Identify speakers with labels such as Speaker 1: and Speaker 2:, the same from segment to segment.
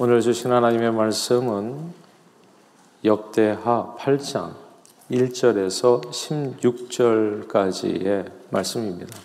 Speaker 1: 오늘 주신 하나님의 말씀은 역대하 8장 1절에서 16절까지의 말씀입니다.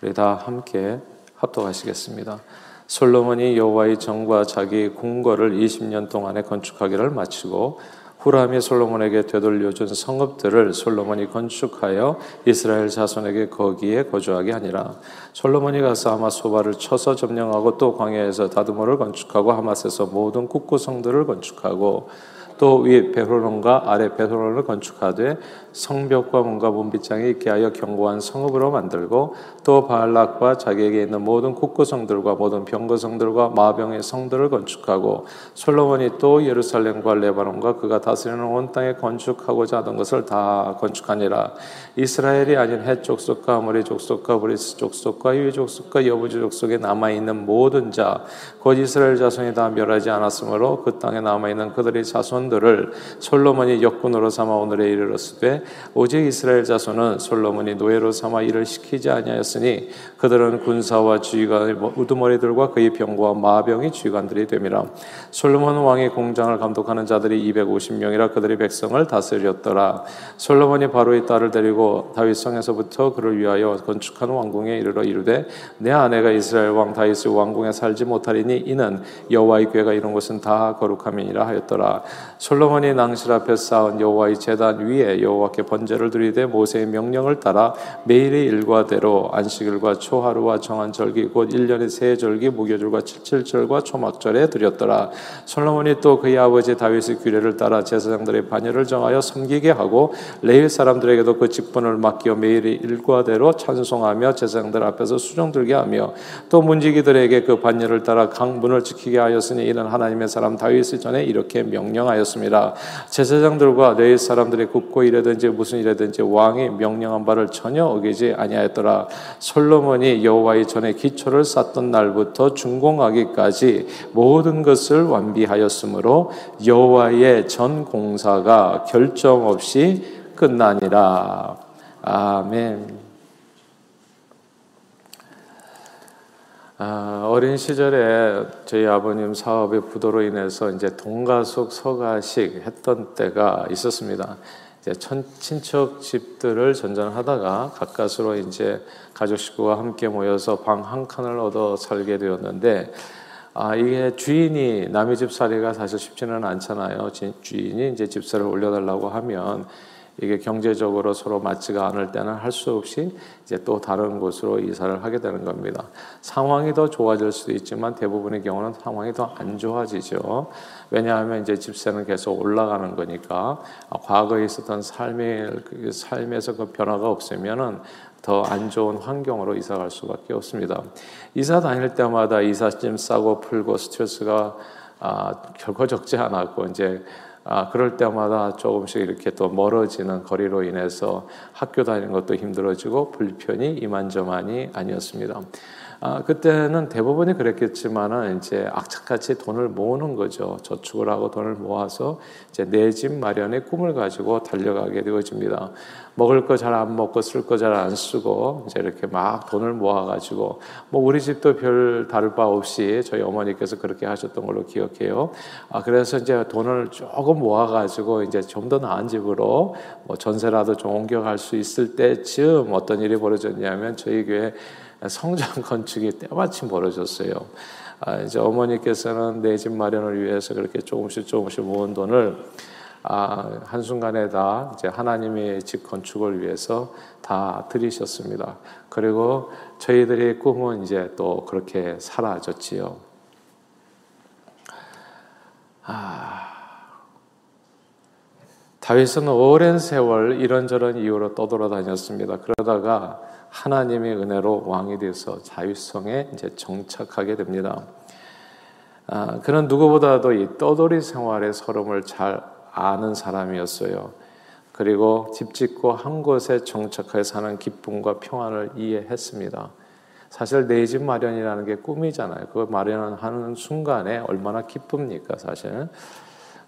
Speaker 1: 우리 다 함께 합독하시겠습니다. 솔로몬이 여호와의 정과 자기 궁궐을 20년 동안에 건축하기를 마치고 후람이 솔로몬에게 되돌려준 성읍들을 솔로몬이 건축하여 이스라엘 자손에게 거기에 거주하게 하니라. 솔로몬이 가서 하마 소바를 쳐서 점령하고 또 광야에서 다드모를 건축하고 하마스에서 모든 국구성들을 건축하고 또 위 베호론과 아래 베호론을 건축하되 성벽과 문과 문빗장에 있게 하여 견고한 성읍으로 만들고 또 바알락과 자기에게 있는 모든 국구성들과 모든 병거성들과 마병의 성들을 건축하고 솔로몬이 또 예루살렘과 레바논과 그가 다스리는 온 땅에 건축하고자 하던 것을 다 건축하니라. 이스라엘이 아닌 헷 족속과 아모리 족속과 브리스 족속과 히위 족속과 여부스 족속에 남아 있는 모든 자 곧 이스라엘 자손이 다 멸하지 않았으므로 그 땅에 남아 있는 그들의 자손들을 솔로몬이 역군으로 삼아 오늘에 이르렀으되 오직 이스라엘 자손은 솔로몬이 노예로 삼아 일을 시키지 아니하였으니 그들은 군사와 지휘관 우두머리들과 그의 병거와 마병의 지휘관들이 됨이라. 솔로몬 왕의 공장을 감독하는 자들이 250명이라 그들의 백성을 다스렸더라. 솔로몬이 바로의 딸을 데리고 다윗성에서부터 그를 위하여 건축한 왕궁에 이르러 이르되 내 아내가 이스라엘 왕 다윗의 왕궁에 살지 못하리니 이는 여호와의 궤가 이런 것은 다 거룩함이니라 하였더라 솔로몬이 낭실 앞에 쌓은 여호와의 제단 위에 여호와께 번제를 드리되 모세의 명령을 따라 매일의 일과대로 안식일과 초하루와 정한 절기 곧 1년의 세 절기 무교절과 칠칠절과 초막절에 드렸더라. 솔로몬이 또 그의 아버지 다윗의 규례를 따라 제사장들의 반열을 정하여 섬기게 하고 레위 사람들에게도 그 직분을 맡겨 매일의 일과대로 찬송하며 제사장들 앞에서 수종 들게 하며 또 문지기들에게 그 반열을 따라 각 문을 지키게 하였으니 이는 하나님의 사람 다윗의 전에 이렇게 명령하였음이라 제사장들과 레위 사람들이 국고 일에든지 무슨 일이든지 왕이 명령한 바를 전혀 어기지 아니하였더라. 솔로몬이 여호와의 전에 기초를 쌓던 날부터 준공하기까지 모든 것을 완비하였으므로 여호와의 전 공사가 결정 없이 끝나니라. 아멘. 아, 어린 시절에 저희 아버님 사업의 부도로 인해서 이제 동가숙 서가식 했던 때가 있었습니다. 이제 친척 집들을 전전하다가 가까스로 이제 가족 식구가 함께 모여서 방 한 칸을 얻어 살게 되었는데 아 이게 주인이 남의 집 살이가 사실 쉽지는 않잖아요. 주인이 이제 집세를 올려달라고 하면 이게 경제적으로 서로 맞지가 않을 때는 할 수 없이 이제 또 다른 곳으로 이사를 하게 되는 겁니다. 상황이 더 좋아질 수도 있지만 대부분의 경우는 상황이 더 안 좋아지죠. 왜냐하면 이제 집세는 계속 올라가는 거니까 과거에 있었던 삶의 그 삶에서 그 변화가 없으면은 더안 좋은 환경으로 이사 갈 수밖에 없습니다. 이사 다닐 때마다 이삿짐 싸고 풀고 스트레스가 아, 결코 적지 않았고 이제 아, 그럴 때마다 조금씩 이렇게 또 멀어지는 거리로 인해서 학교 다니는 것도 힘들어지고 불편이 이만저만이 아니었습니다. 아, 그때는 대부분이 그랬겠지만은 이제 악착같이 돈을 모으는 거죠. 저축을 하고 돈을 모아서 이제 내 집 마련의 꿈을 가지고 달려가게 되어집니다. 먹을 거 잘 안 먹고 쓸 거 잘 안 쓰고 이제 이렇게 막 돈을 모아가지고 뭐 우리 집도 별 다를 바 없이 저희 어머니께서 그렇게 하셨던 걸로 기억해요. 아 그래서 이제 돈을 조금 모아가지고 이제 좀 더 나은 집으로 뭐 전세라도 좀 옮겨갈 수 있을 때쯤 어떤 일이 벌어졌냐면 저희 교회 성장 건축이 때마침 벌어졌어요. 아, 이제 어머니께서는 내 집 마련을 위해서 그렇게 조금씩 조금씩 모은 돈을 아, 한순간에 다 이제 하나님의 집 건축을 위해서 다 들이셨습니다. 그리고 저희들의 꿈은 이제 또 그렇게 사라졌지요. 아, 다윗은 오랜 세월 이런저런 이유로 떠돌아다녔습니다. 그러다가 하나님의 은혜로 왕이 돼서 자유성에 이제 정착하게 됩니다. 아, 그는 누구보다도 이 떠돌이 생활의 서름을 잘 아는 사람이었어요. 그리고 집 짓고 한 곳에 정착해 사는 기쁨과 평안을 이해했습니다. 사실 내 집 마련이라는 게 꿈이잖아요. 그 마련하는 순간에 얼마나 기쁩니까, 사실.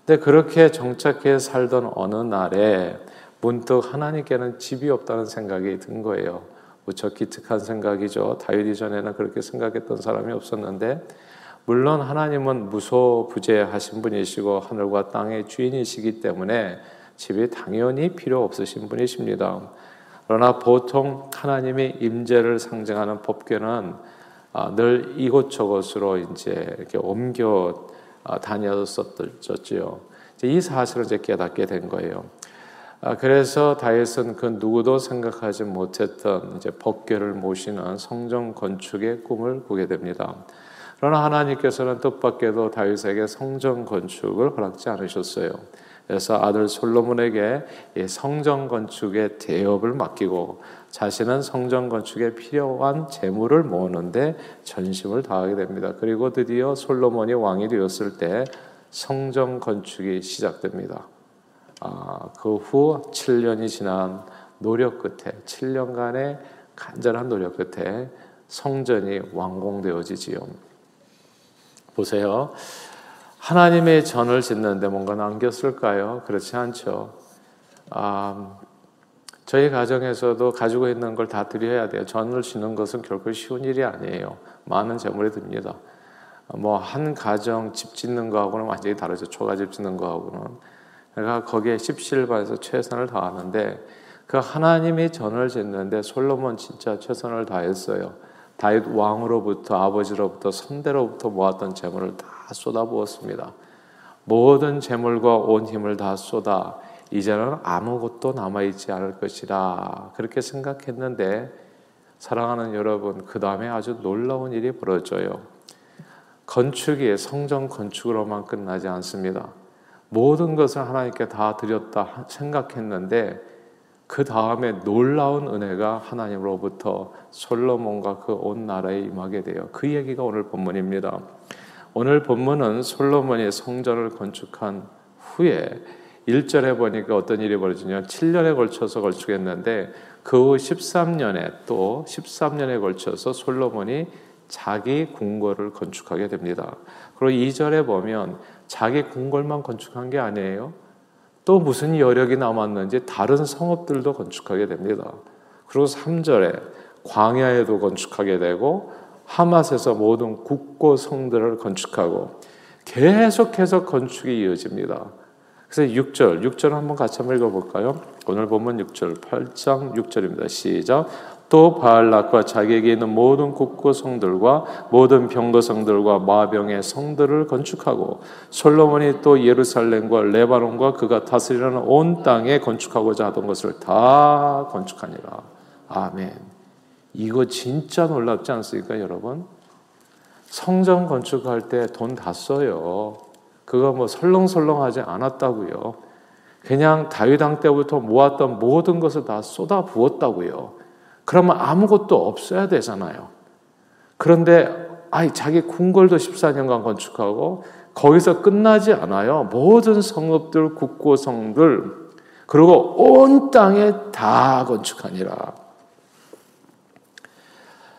Speaker 1: 근데 그렇게 정착해 살던 어느 날에 문득 하나님께는 집이 없다는 생각이 든 거예요. 무척 기특한 생각이죠. 다윗 이전에는 그렇게 생각했던 사람이 없었는데 물론 하나님은 무소부재하신 분이시고 하늘과 땅의 주인이시기 때문에 집이 당연히 필요 없으신 분이십니다. 그러나 보통 하나님의 임재를 상징하는 법궤는 아, 늘 이곳저곳으로 이제 이렇게 옮겨 아, 다녔었죠. 이 사실을 이제 깨닫게 된 거예요. 아, 그래서 다윗은 그 누구도 생각하지 못했던 이제 법궤를 모시는 성전 건축의 꿈을 꾸게 됩니다. 그러나 하나님께서는 뜻밖에도 다윗에게 성전 건축을 허락지 않으셨어요. 그래서 아들 솔로몬에게 성전 건축의 대업을 맡기고 자신은 성전 건축에 필요한 재물을 모으는데 전심을 다하게 됩니다. 그리고 드디어 솔로몬이 왕이 되었을 때 성전 건축이 시작됩니다. 아, 그후 7년이 지난 노력 끝에 7년간의 간절한 노력 끝에 성전이 완공되어지지요. 보세요. 하나님의 전을 짓는데 뭔가 남겼을까요? 그렇지 않죠. 아, 저희 가정에서도 가지고 있는 걸 다 드려야 돼요. 전을 짓는 것은 결코 쉬운 일이 아니에요. 많은 재물이 듭니다. 뭐 한 가정 집 짓는 거하고는 완전히 다르죠. 초가집 짓는 거하고는. 내가 거기에 십실반에서 최선을 다하는데 그 하나님의 전을 짓는데 솔로몬 진짜 최선을 다했어요. 다윗 왕으로부터 아버지로부터 선대로부터 모았던 재물을 다 쏟아부었습니다. 모든 재물과 온 힘을 다 쏟아 이제는 아무것도 남아있지 않을 것이라 그렇게 생각했는데 사랑하는 여러분 그 다음에 아주 놀라운 일이 벌어져요. 건축이 성전 건축으로만 끝나지 않습니다. 모든 것을 하나님께 다 드렸다 생각했는데 그 다음에 놀라운 은혜가 하나님으로부터 솔로몬과 그 온 나라에 임하게 돼요. 그 얘기가 오늘 본문입니다. 오늘 본문은 솔로몬이 성전을 건축한 후에 1절에 보니까 어떤 일이 벌어지냐 7년에 걸쳐서 건축했는데 그 후 13년에 또 13년에 걸쳐서 솔로몬이 자기 궁궐을 건축하게 됩니다. 그리고 2절에 보면 자기 궁궐만 건축한 게 아니에요. 또 무슨 여력이 남았는지 다른 성읍들도 건축하게 됩니다. 그리고 3절에 광야에도 건축하게 되고 하맛에서 모든 국고 성들을 건축하고 계속해서 건축이 이어집니다. 그래서 6절, 6절 한번 같이 한번 읽어볼까요? 오늘 보면 6절, 8장 6절입니다. 시작. 또 바알락과 자기에게 있는 모든 국고 성들과 모든 병거 성들과 마병의 성들을 건축하고 솔로몬이 또 예루살렘과 레바논과 그가 다스리는 온 땅에 건축하고자 하던 것을 다 건축하니라. 아멘. 이거 진짜 놀랍지 않습니까, 여러분? 성전 건축할 때 돈 다 써요. 그거 뭐 설렁설렁하지 않았다고요. 그냥 다윗 왕 때부터 모았던 모든 것을 다 쏟아 부었다고요. 그러면 아무것도 없어야 되잖아요. 그런데 아이 자기 궁궐도 14년간 건축하고 거기서 끝나지 않아요. 모든 성읍들, 국고성들 그리고 온 땅에 다 건축하니라.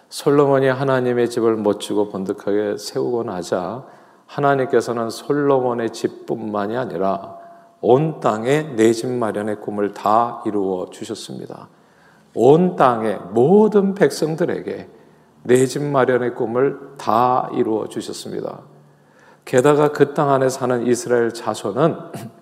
Speaker 1: 솔로몬이 하나님의 집을 멋지고 번득하게 세우고 나자 하나님께서는 솔로몬의 집뿐만이 아니라 온 땅에 내 집 마련의 꿈을 다 이루어 주셨습니다. 온 땅의 모든 백성들에게 내 집 마련의 꿈을 다 이루어 주셨습니다. 게다가 그 땅 안에 사는 이스라엘 자손은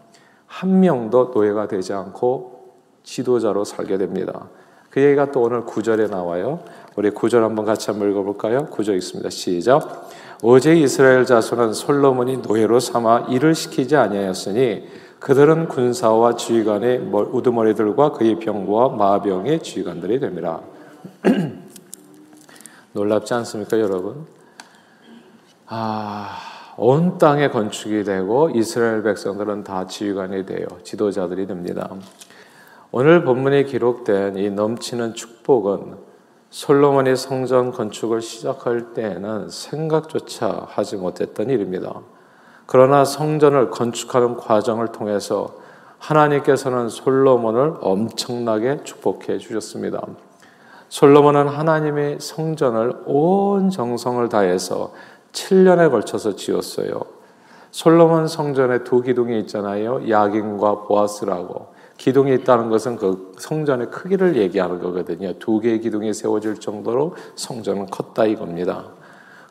Speaker 1: 한 명도 노예가 되지 않고 지도자로 살게 됩니다. 그 얘기가 또 오늘 구절에 나와요. 우리 구절 한번 같이 한번 읽어볼까요? 구절 있습니다. 시작. 어제 이스라엘 자손은 솔로몬이 노예로 삼아 일을 시키지 아니하였으니 그들은 군사와 지휘관의 우두머리들과 그의 병과 마병의 지휘관들이 됩니다. 놀랍지 않습니까, 여러분? 아, 온 땅에 건축이 되고 이스라엘 백성들은 다 지휘관이 되어 지도자들이 됩니다. 오늘 본문에 기록된 이 넘치는 축복은 솔로몬이 성전 건축을 시작할 때에는 생각조차 하지 못했던 일입니다. 그러나 성전을 건축하는 과정을 통해서 하나님께서는 솔로몬을 엄청나게 축복해 주셨습니다. 솔로몬은 하나님의 성전을 온 정성을 다해서 7년에 걸쳐서 지었어요. 솔로몬 성전에 두 기둥이 있잖아요. 야긴과 보아스라고. 기둥이 있다는 것은 그 성전의 크기를 얘기하는 거거든요. 두 개의 기둥이 세워질 정도로 성전은 컸다 이겁니다.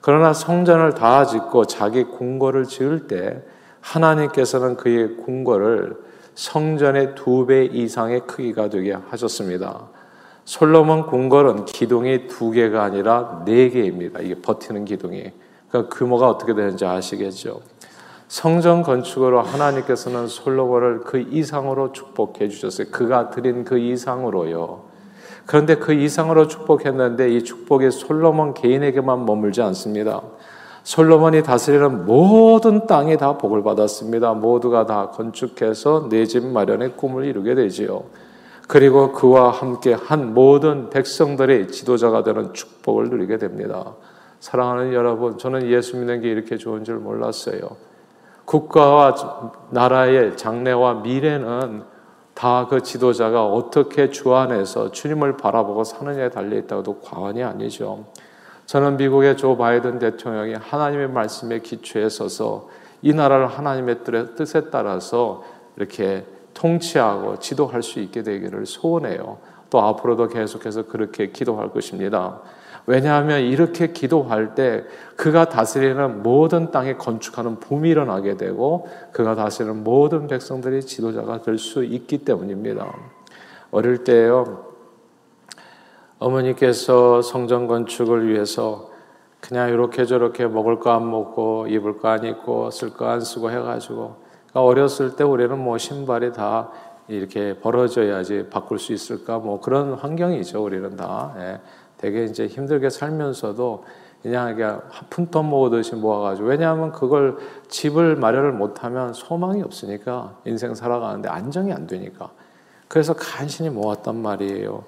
Speaker 1: 그러나 성전을 다 짓고 자기 궁궐을 지을 때 하나님께서는 그의 궁궐을 성전의 두 배 이상의 크기가 되게 하셨습니다. 솔로몬 궁궐은 기둥이 두 개가 아니라 네 개입니다. 이게 버티는 기둥이. 그러니까 규모가 어떻게 되는지 아시겠죠? 성전 건축으로 하나님께서는 솔로몬을 그 이상으로 축복해 주셨어요. 그가 드린 그 이상으로요. 그런데 그 이상으로 축복했는데 이 축복이 솔로몬 개인에게만 머물지 않습니다. 솔로몬이 다스리는 모든 땅이 다 복을 받았습니다. 모두가 다 건축해서 내 집 마련의 꿈을 이루게 되지요. 그리고 그와 함께 한 모든 백성들의 지도자가 되는 축복을 누리게 됩니다. 사랑하는 여러분, 저는 예수 믿는 게 이렇게 좋은 줄 몰랐어요. 국가와 나라의 장래와 미래는 다 그 지도자가 어떻게 주 안에서 주님을 바라보고 사느냐에 달려 있다고도 과언이 아니죠. 저는 미국의 조 바이든 대통령이 하나님의 말씀에 기초에 서서 이 나라를 하나님의 뜻에 따라서 이렇게 통치하고 지도할 수 있게 되기를 소원해요. 또 앞으로도 계속해서 그렇게 기도할 것입니다. 왜냐하면 이렇게 기도할 때 그가 다스리는 모든 땅에 건축하는 붐이 일어나게 되고 그가 다스리는 모든 백성들이 지도자가 될 수 있기 때문입니다. 어릴 때요. 어머니께서 성전 건축을 위해서 그냥 이렇게 저렇게 먹을 거 안 먹고 입을 거 안 입고 쓸 거 안 쓰고 해가지고 그러니까 어렸을 때 우리는 뭐 신발이 다 이렇게 벌어져야지 바꿀 수 있을까 뭐 그런 환경이죠 우리는 다 예. 되게 이제 힘들게 살면서도 그냥 이게 푼돈 모으듯이 모아가지고 왜냐하면 그걸 집을 마련을 못하면 소망이 없으니까 인생 살아가는데 안정이 안 되니까 그래서 간신히 모았단 말이에요.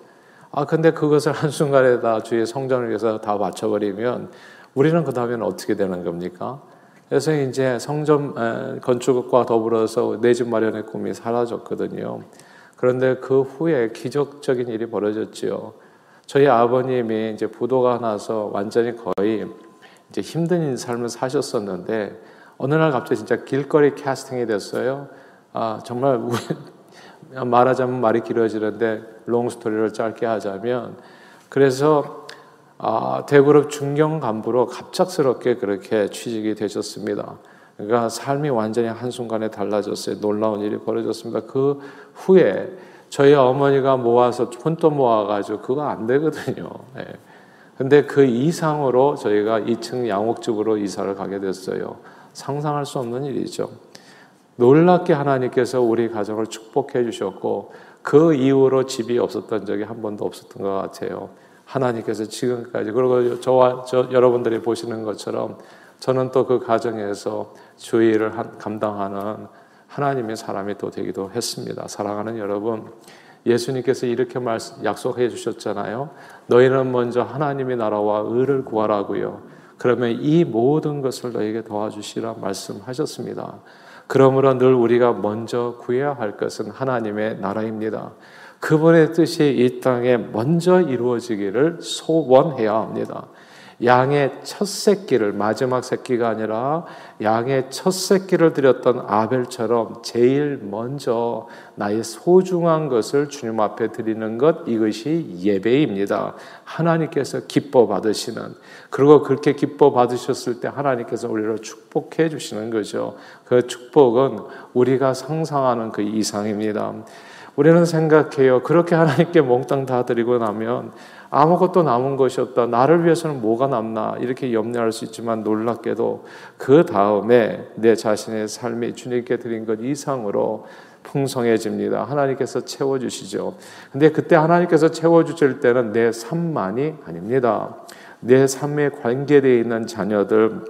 Speaker 1: 아 근데 그것을 한 순간에 다 주의 성전을 위해서 다 맞춰버리면 우리는 그 다음에는 어떻게 되는 겁니까? 그래서 이제 성전 건축과 더불어서 내 집 마련의 꿈이 사라졌거든요. 그런데 그 후에 기적적인 일이 벌어졌지요. 저희 아버님이 이제 부도가 나서 완전히 거의 이제 힘든 삶을 사셨었는데 어느 날 갑자기 진짜 길거리 캐스팅이 됐어요. 아 정말 말하자면 말이 길어지는데 롱 스토리를 짧게 하자면 그래서 아, 대그룹 중견 간부로 갑작스럽게 그렇게 취직이 되셨습니다. 그러니까 삶이 완전히 한순간에 달라졌어요. 놀라운 일이 벌어졌습니다. 그 후에 저희 어머니가 모아서 푼돈 모아가지고 그거 안 되거든요. 네. 근데 그 이상으로 저희가 2층 양옥집으로 이사를 가게 됐어요. 상상할 수 없는 일이죠. 놀랍게 하나님께서 우리 가정을 축복해 주셨고 그 이후로 집이 없었던 적이 한 번도 없었던 것 같아요. 하나님께서 지금까지 그리고 저와 저 여러분들이 보시는 것처럼 저는 또 그 가정에서 주의를 감당하는 하나님의 사람이 또 되기도 했습니다. 사랑하는 여러분, 예수님께서 이렇게 약속해 주셨잖아요. 너희는 먼저 하나님의 나라와 의를 구하라고요. 그러면 이 모든 것을 너에게 도와주시라 말씀하셨습니다. 그러므로 늘 우리가 먼저 구해야 할 것은 하나님의 나라입니다. 그분의 뜻이 이 땅에 먼저 이루어지기를 소원해야 합니다. 양의 첫 새끼를 마지막 새끼가 아니라 양의 첫 새끼를 드렸던 아벨처럼 제일 먼저 나의 소중한 것을 주님 앞에 드리는 것 이것이 예배입니다. 하나님께서 기뻐 받으시는 그리고 그렇게 기뻐 받으셨을 때 하나님께서 우리를 축복해 주시는 거죠. 그 축복은 우리가 상상하는 그 이상입니다. 우리는 생각해요. 그렇게 하나님께 몽땅 다 드리고 나면 아무것도 남은 것이 없다. 나를 위해서는 뭐가 남나 이렇게 염려할 수 있지만 놀랍게도 그 다음에 내 자신의 삶이 주님께 드린 것 이상으로 풍성해집니다. 하나님께서 채워주시죠. 근데 그때 하나님께서 채워주실 때는 내 삶만이 아닙니다. 내 삶에 관계되어 있는 자녀들,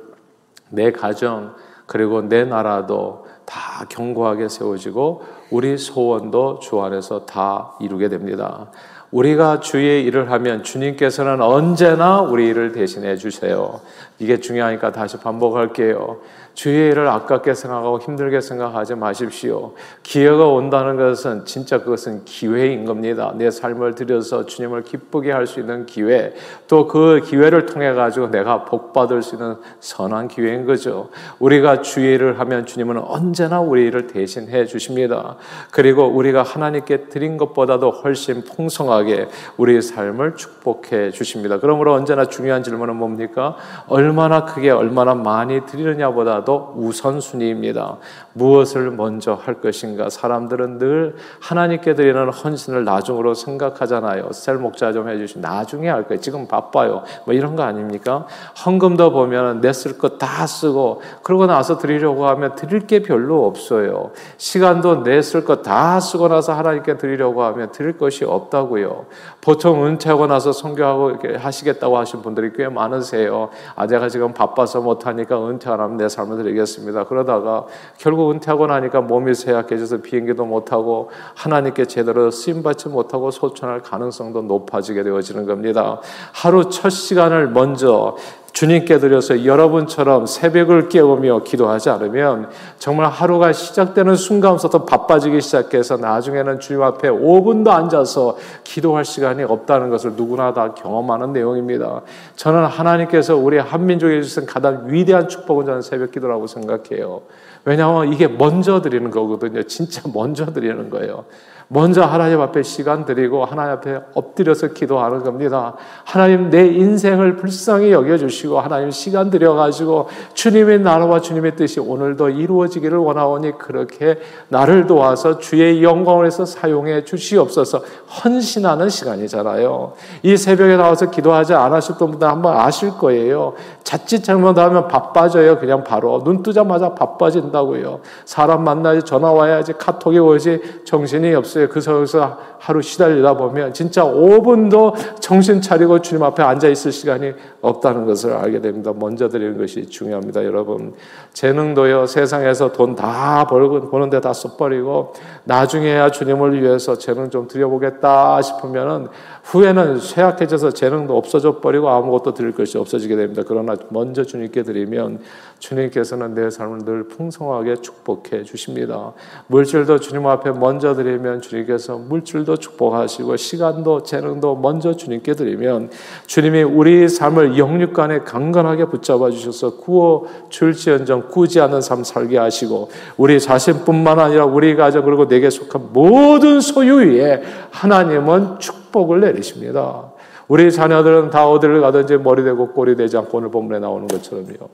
Speaker 1: 내 가정, 그리고 내 나라도 다 견고하게 세워지고 우리 소원도 주 안에서 다 이루게 됩니다. 우리가 주의 일을 하면 주님께서는 언제나 우리 일을 대신해 주세요. 이게 중요하니까 다시 반복할게요. 주의 일을 아깝게 생각하고 힘들게 생각하지 마십시오. 기회가 온다는 것은 진짜 그것은 기회인 겁니다. 내 삶을 들여서 주님을 기쁘게 할 수 있는 기회, 또 그 기회를 통해 가지고 내가 복 받을 수 있는 선한 기회인 거죠. 우리가 주의 일을 하면 주님은 언제나 우리 일을 대신해 주십니다. 그리고 우리가 하나님께 드린 것보다도 훨씬 풍성하게 풍성하게 우리의 삶을 축복해 주십니다. 그러므로 언제나 중요한 질문은 뭡니까? 얼마나 크게 얼마나 많이 드리느냐보다도 우선순위입니다. 무엇을 먼저 할 것인가? 사람들은 늘 하나님께 드리는 헌신을 나중으로 생각하잖아요. 셀 목자 좀 해주시. 나중에 할 거예요. 지금 바빠요. 뭐 이런 거 아닙니까? 헌금도 보면 냈을 것 다 쓰고 그러고 나서 드리려고 하면 드릴 게 별로 없어요. 시간도 냈을 것 다 쓰고 나서 하나님께 드리려고 하면 드릴 것이 없다고요. 보통 은퇴하고 나서 성교하고 이렇게 하시겠다고 하신 분들이 꽤 많으세요. 아, 제가 지금 바빠서 못 하니까 은퇴 안 하면 내 삶을 드리겠습니다. 그러다가 결국 은퇴하고 나니까 몸이 쇠약해져서 비행기도 못 하고 하나님께 제대로 쓰임 받지 못하고 소천할 가능성도 높아지게 되어지는 겁니다. 하루 첫 시간을 먼저 주님께 드려서 여러분처럼 새벽을 깨우며 기도하지 않으면 정말 하루가 시작되는 순간부터 바빠지기 시작해서 나중에는 주님 앞에 5분도 앉아서 기도할 시간이 없다는 것을 누구나 다 경험하는 내용입니다. 저는 하나님께서 우리 한민족에 주신 가장 위대한 축복은 저는 새벽 기도라고 생각해요. 왜냐하면 이게 먼저 드리는 거거든요. 진짜 먼저 드리는 거예요. 먼저 하나님 앞에 시간 드리고 하나님 앞에 엎드려서 기도하는 겁니다. 하나님 내 인생을 불쌍히 여겨주시고 하나님 시간 들여가지고 주님의 나라와 주님의 뜻이 오늘도 이루어지기를 원하오니 그렇게 나를 도와서 주의 영광을 해서 사용해 주시옵소서 헌신하는 시간이잖아요. 이 새벽에 나와서 기도하지 않으셨던 분들 한번 아실 거예요. 자칫 잘못하면 바빠져요. 그냥 바로 눈 뜨자마자 바빠진다고요. 사람 만나지 전화 와야지 카톡이 오지 정신이 없어 요. 그 속에서 하루 시달리다 보면 진짜 5분도 정신 차리고 주님 앞에 앉아 있을 시간이 없다는 것을 알게 됩니다. 먼저 드리는 것이 중요합니다, 여러분. 재능도요, 세상에서 돈 다 벌고, 버는데 다 써버리고, 나중에야 주님을 위해서 재능 좀 드려보겠다 싶으면은 후에는 쇠약해져서 재능도 없어져 버리고 아무것도 드릴 것이 없어지게 됩니다. 그러나 먼저 주님께 드리면 주님께서는 내 삶을 늘 풍성하게 축복해 주십니다. 물질도 주님 앞에 먼저 드리면 주님께서 물질도 축복하시고 시간도 재능도 먼저 주님께 드리면 주님이 우리 삶을 영육간에 강건하게 붙잡아 주셔서 구워 줄지언정 구지 않는 삶 살게 하시고 우리 자신뿐만 아니라 우리 가족 그리고 내게 속한 모든 소유 위에 하나님은 축복을 내리십니다. 우리 자녀들은 다 어디를 가든지 머리 대고 꼬리 대지 않고 오늘 본문에 나오는 것처럼요.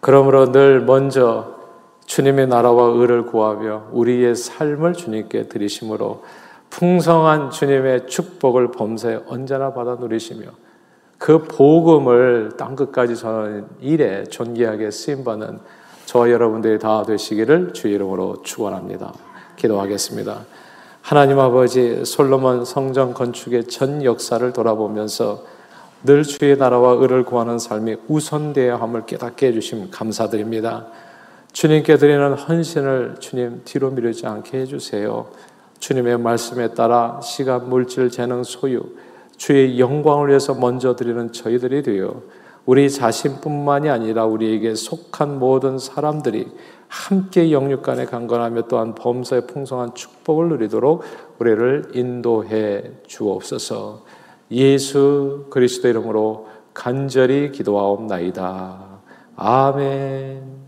Speaker 1: 그러므로 늘 먼저 주님의 나라와 의를 구하며 우리의 삶을 주님께 드리심으로 풍성한 주님의 축복을 범사에 언제나 받아 누리시며 그 복음을 땅 끝까지 전하는 일에 존귀하게 쓰임 받는 저와 여러분들이 다 되시기를 주 이름으로 축원합니다. 기도하겠습니다. 하나님 아버지 솔로몬 성전 건축의 전 역사를 돌아보면서 늘 주의 나라와 의를 구하는 삶이 우선되어야 함을 깨닫게 해주심 감사드립니다. 주님께 드리는 헌신을 주님 뒤로 미루지 않게 해주세요. 주님의 말씀에 따라 시간, 물질, 재능, 소유, 주의 영광을 위해서 먼저 드리는 저희들이 되어 우리 자신뿐만이 아니라 우리에게 속한 모든 사람들이 함께 영육간에 강건하며 또한 범사의 풍성한 축복을 누리도록 우리를 인도해 주옵소서. 예수 그리스도 이름으로 간절히 기도하옵나이다. 아멘.